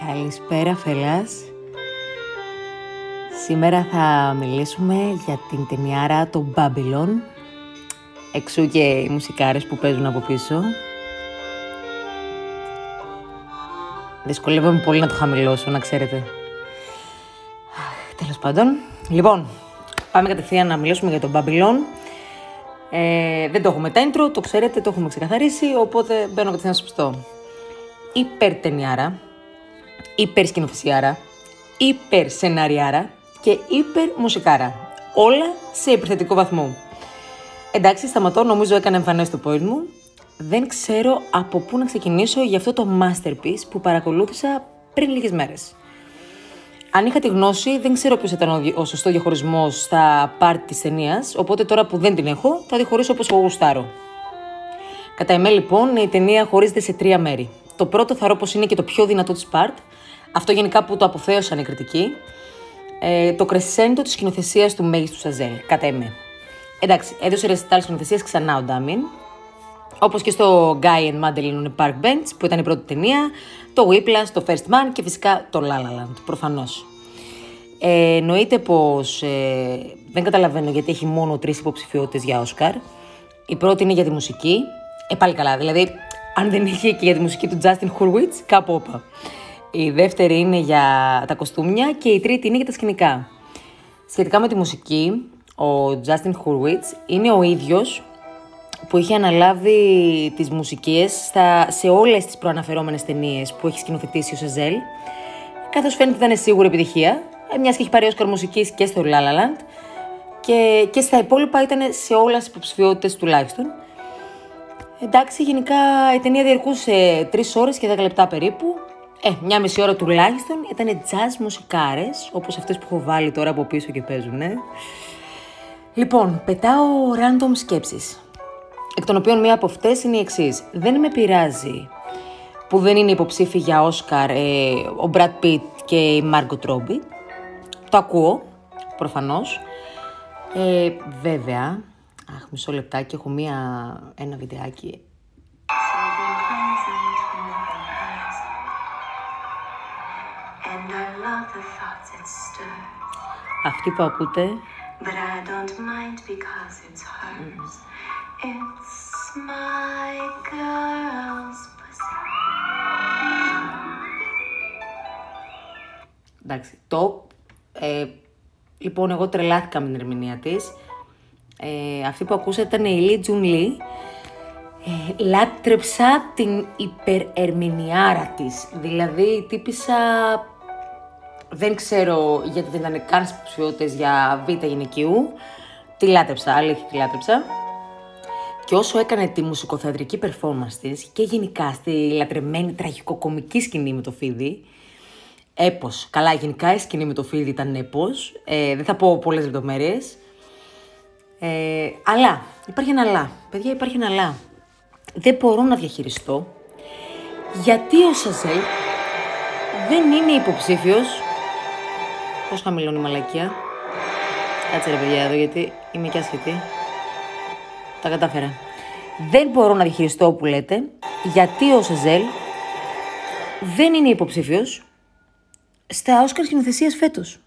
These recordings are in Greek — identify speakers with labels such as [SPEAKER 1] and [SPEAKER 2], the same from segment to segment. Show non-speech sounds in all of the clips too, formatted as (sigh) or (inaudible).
[SPEAKER 1] Καλησπέρα φελάς. Σήμερα θα μιλήσουμε για την ταινιάρα το Babylon. Εξού και οι μουσικάρες που παίζουν από πίσω. Δυσκολεύομαι πολύ να το χαμηλώσω, να ξέρετε. Τέλος πάντων. Λοιπόν, πάμε κατευθείαν να μιλήσουμε για τον Babylon. Ε, δεν το έχουμε τα intro, το ξέρετε, το έχουμε ξεκαθαρίσει, οπότε μπαίνω κατευθείαν στο πιστό. Υπερ ταινιάρα, υπερ σκηνοθεσιάρα, υπερ σεναριάρα και υπερ μουσικάρα. Όλα σε επιθετικό βαθμό. Εντάξει, σταματώ, νομίζω έκανε εμφανές το point μου. Δεν ξέρω από πού να ξεκινήσω για αυτό το masterpiece που παρακολούθησα πριν λίγες μέρες. Αν είχα τη γνώση, δεν ξέρω ποιος ήταν ο σωστό διαχωρισμός στα part της ταινίας, οπότε τώρα που δεν την έχω, θα διχωρίσω όπως εγώ γουστάρω. Κατά εμέ, λοιπόν, η ταινία χωρίζεται σε τρία μέρη. Το πρώτο θεωρώ πως είναι και το πιο δυνατό της part. Αυτό γενικά που το αποθέωσαν οι κριτικοί. Ε, το κρεσέντο της σκηνοθεσίας του μέγιστου Σαζέλ, κατά εμέ. Εντάξει, έδωσε ρεσιτάλ σκηνοθεσίας ξανά ο Ντάμιν. Όπως και στο Guy and Madeline on a Park Bench, που ήταν η πρώτη ταινία, το Whiplash, το First Man και φυσικά το La La Land, προφανώς. Ε, εννοείται πως ε, δεν καταλαβαίνω γιατί έχει μόνο τρεις υποψηφιότητες για Όσκαρ. Η πρώτη είναι για τη μουσική. Ε, πάλι καλά, δηλαδή αν δεν είχε και για τη μουσική του Justin Hurwitz, κάπου όπα. Η δεύτερη είναι για τα κοστούμια και η τρίτη είναι για τα σκηνικά. Σχετικά με τη μουσική, ο Justin Hurwitz είναι ο ίδιος που είχε αναλάβει τις μουσικές στα, σε όλες τις προαναφερόμενες ταινίες που έχει σκηνοθετήσει ο Σεζέλ, καθώς φαίνεται ότι ήταν σίγουρη επιτυχία, ε, μιας και έχει πάρει Όσκαρ μουσικής και στο La La Land και, και στα υπόλοιπα ήταν σε όλες τις υποψηφιότητες τουλάχιστον. Εντάξει, γενικά η ταινία διαρκούσε 3 ώρες και 10 λεπτά περίπου. Ε, μια μισή ώρα τουλάχιστον ήταν jazz μουσικάρες, όπως αυτές που έχω βάλει τώρα από πίσω και παίζουν, ε. Λοιπόν, πετάω random σκέψεις εκ των οποίων μία από αυτές είναι η εξής. Δεν με πειράζει που δεν είναι υποψήφοι για Όσκαρ ε, ο Μπρατ Πιτ και η Μάργκο Τρόμπι. Το ακούω, προφανώς. Ε, βέβαια, αχ, μισό λεπτάκι, έχω μία, ένα βιντεάκι. Αυτή που ακούτε But I don't mind because it's hers. It's my girl's pussy. Εντάξει, το. Ε, λοιπόν, εγώ τρελάθηκα με την ερμηνεία της. Ε, αυτή που ακούσατε ήταν η Λί Τζουν Λί. Ε, λάτρεψα την υπερερμηνιάρα της. Δηλαδή, τύπησα... Δεν ξέρω γιατί δεν ήταν καν στις για β' γυναικείου. Τη λάτρεψα, αλήθεια τη λάτρεψα. Και όσο έκανε τη μουσικοθεατρική performance της και γενικά στη λατρεμένη τραγικοκομική σκηνή με το Φίδι, έπος. Καλά, γενικά η σκηνή με το Φίδι ήταν έπος. Ε, δεν θα πω πολλές λεπτομέρειες. Ε, αλλά, υπάρχει ένα αλλά. Παιδιά, υπάρχει ένα αλλά. Δεν μπορώ να διαχειριστώ γιατί ο Σαζέλ δεν είναι υποψήφιος. Πώς χαμηλώνει η μαλακία. Κάτσε ρε παιδιά εδώ γιατί είμαι και άσχετη. Τα κατάφερα. Δεν μπορώ να διαχειριστώ που λέτε, γιατί ο Σεζέλ δεν είναι υποψήφιος στα Όσκαρ σκηνοθεσίας φέτος.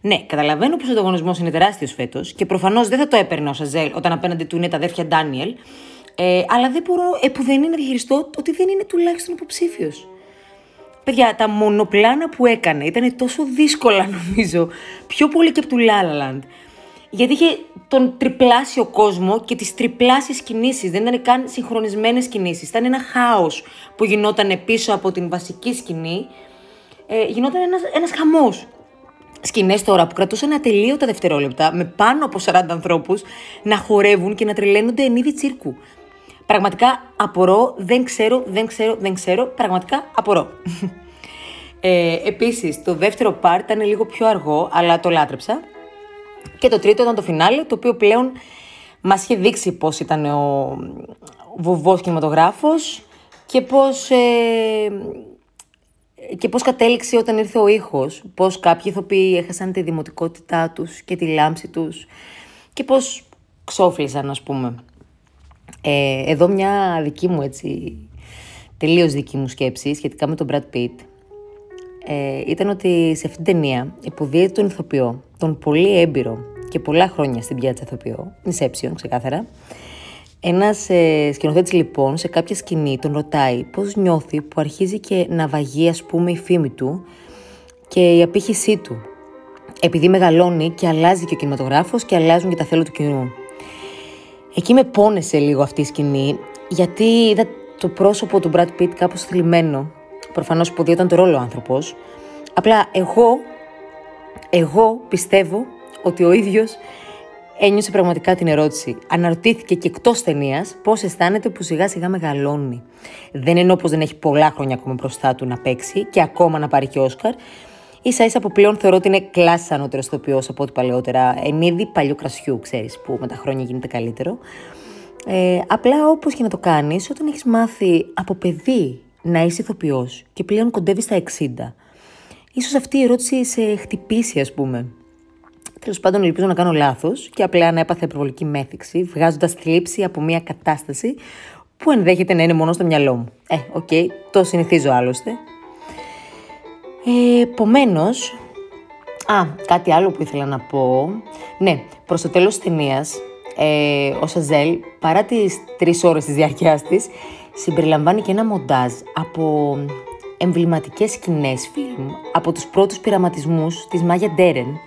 [SPEAKER 1] Ναι, καταλαβαίνω πως ο ανταγωνισμός είναι τεράστιος φέτος και προφανώς δεν θα το έπαιρνε ο Σεζέλ όταν απέναντι του είναι τα αδέρφια Ντάνιελ. Ε, αλλά δεν μπορώ επουδενή να διαχειριστώ ότι δεν είναι τουλάχιστον υποψήφιος. Παιδιά, τα μονοπλάνα που έκανε ήταν τόσο δύσκολα (laughs) νομίζω. Πιο πολύ και από του Λάλαλαντ γιατί είχε τον τριπλάσιο κόσμο και τις τριπλάσιες κινήσεις. Δεν ήταν καν συγχρονισμένες κινήσεις. Ήταν ένα χάος που γινόταν πίσω από την βασική σκηνή. Ε, γινόταν ένας, ένας χαμός. Σκηνές τώρα που κρατούσαν ατελείωτα δευτερόλεπτα με πάνω από 40 ανθρώπους να χορεύουν και να τρελαίνονται εν είδη τσίρκου. Πραγματικά απορώ, δεν ξέρω, δεν ξέρω, δεν ξέρω, πραγματικά απορώ. (laughs) Ε, επίσης, το δεύτερο part ήταν λίγο πιο αργό, αλλά το λάτρεψα. Και το τρίτο ήταν το φινάλε, το οποίο πλέον μας είχε δείξει πώς ήταν ο βοβός κινηματογράφος και πώς, ε, και πώς κατέληξε όταν ήρθε ο ήχος, πώς κάποιοι ηθοποιοί έχασαν τη δημοτικότητά τους και τη λάμψη τους και πώς ξόφλησαν, ας πούμε. Ε, εδώ μια δική μου έτσι, τελείως δική μου σκέψη σχετικά με τον Brad Pitt. ε, ήταν ότι σε αυτήν την ταινία υποδίεται τον ηθοποιό, τον πολύ έμπειρο και πολλά χρόνια στην πιάτσα ηθοποιό, Inception ξεκάθαρα, ένας ε, σκηνοθέτης λοιπόν σε κάποια σκηνή τον ρωτάει πώς νιώθει που αρχίζει και να βαγεί, ας πούμε, η φήμη του και η απήχησή του. Επειδή μεγαλώνει και αλλάζει και ο κινηματογράφος και αλλάζουν και τα θέλω του κοινού. Εκεί με πόνεσε λίγο αυτή η σκηνή, γιατί είδα το πρόσωπο του Brad Pitt κάπως θλιμμένο. Προφανώς που ήταν το ρόλο ο άνθρωπος. Απλά εγώ, εγώ πιστεύω ότι ο ίδιος ένιωσε πραγματικά την ερώτηση. Αναρωτήθηκε και εκτός ταινίας πώς αισθάνεται που σιγά σιγά μεγαλώνει. Δεν εννοώ πως δεν έχει πολλά χρόνια ακόμα μπροστά του να παίξει και ακόμα να πάρει και Όσκαρ. σα ίσα από πλέον θεωρώ ότι είναι κλάση ανώτερος ηθοποιός από ό,τι παλαιότερα. Εν είδη παλιού κρασιού, ξέρεις, που με τα χρόνια γίνεται καλύτερο. Ε, απλά όπως και να το κάνεις, όταν έχεις μάθει από παιδί να είσαι ηθοποιός και πλέον κοντεύεις στα 60, ίσως αυτή η ερώτηση σε χτυπήσει, ας πούμε. Τέλος πάντων, ελπίζω να κάνω λάθος και απλά να έπαθα υπερβολική μέθεξη, βγάζοντας θλίψη από μια κατάσταση που ενδέχεται να είναι μόνο στο μυαλό μου. Ε, OK, okay, το συνηθίζω άλλωστε. Ε, Επομένως, α, κάτι άλλο που ήθελα να πω. Ναι, προς το τέλος της ταινίας, ε, ο Σαζέλ, παρά τις τρεις ώρες της διάρκεια της, συμπεριλαμβάνει και ένα μοντάζ από εμβληματικές σκηνές φιλμ από τους πρώτους πειραματισμούς της Μάγια Ντέρεν,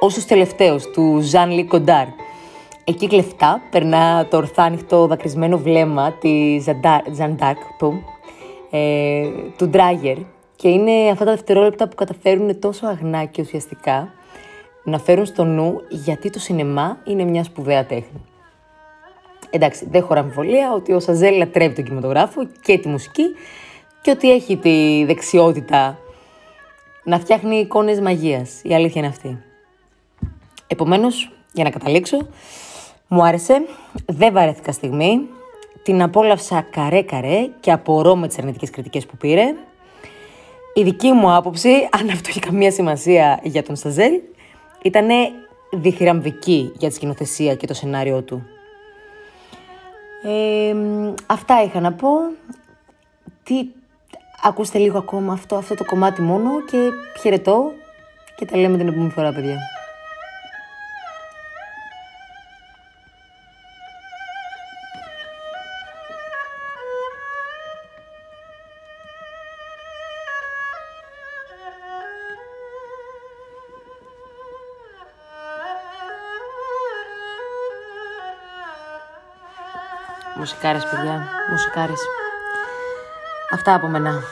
[SPEAKER 1] ω του τελευταίους του Ζαν Λί Κοντάρ. Εκεί κλεφτά περνά το ορθάνυχτο δακρυσμένο βλέμμα της Ζαντάρκ του, ε, του Ντράγερ και είναι αυτά τα δευτερόλεπτα που καταφέρουν τόσο αγνά και ουσιαστικά να φέρουν στο νου γιατί το σινεμά είναι μια σπουδαία τέχνη. Εντάξει, δεν χωρά αμφιβολία ότι ο Σαζέλ λατρεύει τον κινηματογράφο και τη μουσική και ότι έχει τη δεξιότητα να φτιάχνει εικόνες μαγείας. Η αλήθεια είναι αυτή. Επομένως, για να καταλήξω, μου άρεσε, δεν βαρέθηκα στιγμή, την απόλαυσα καρέ-καρέ και απορώ με τις αρνητικές κριτικές που πήρε. Η δική μου άποψη, (laughs) αν αυτό έχει καμία σημασία για τον Σαζέλ, ήταν διθυραμβική για τη σκηνοθεσία και το σενάριό του. Ε, αυτά είχα να πω. Τι, ακούστε λίγο ακόμα αυτό, αυτό το κομμάτι μόνο και χαιρετώ και τα λέμε την επόμενη φορά, παιδιά. Μουσικάρες, παιδιά. Μουσικάρες. Αυτά από μένα.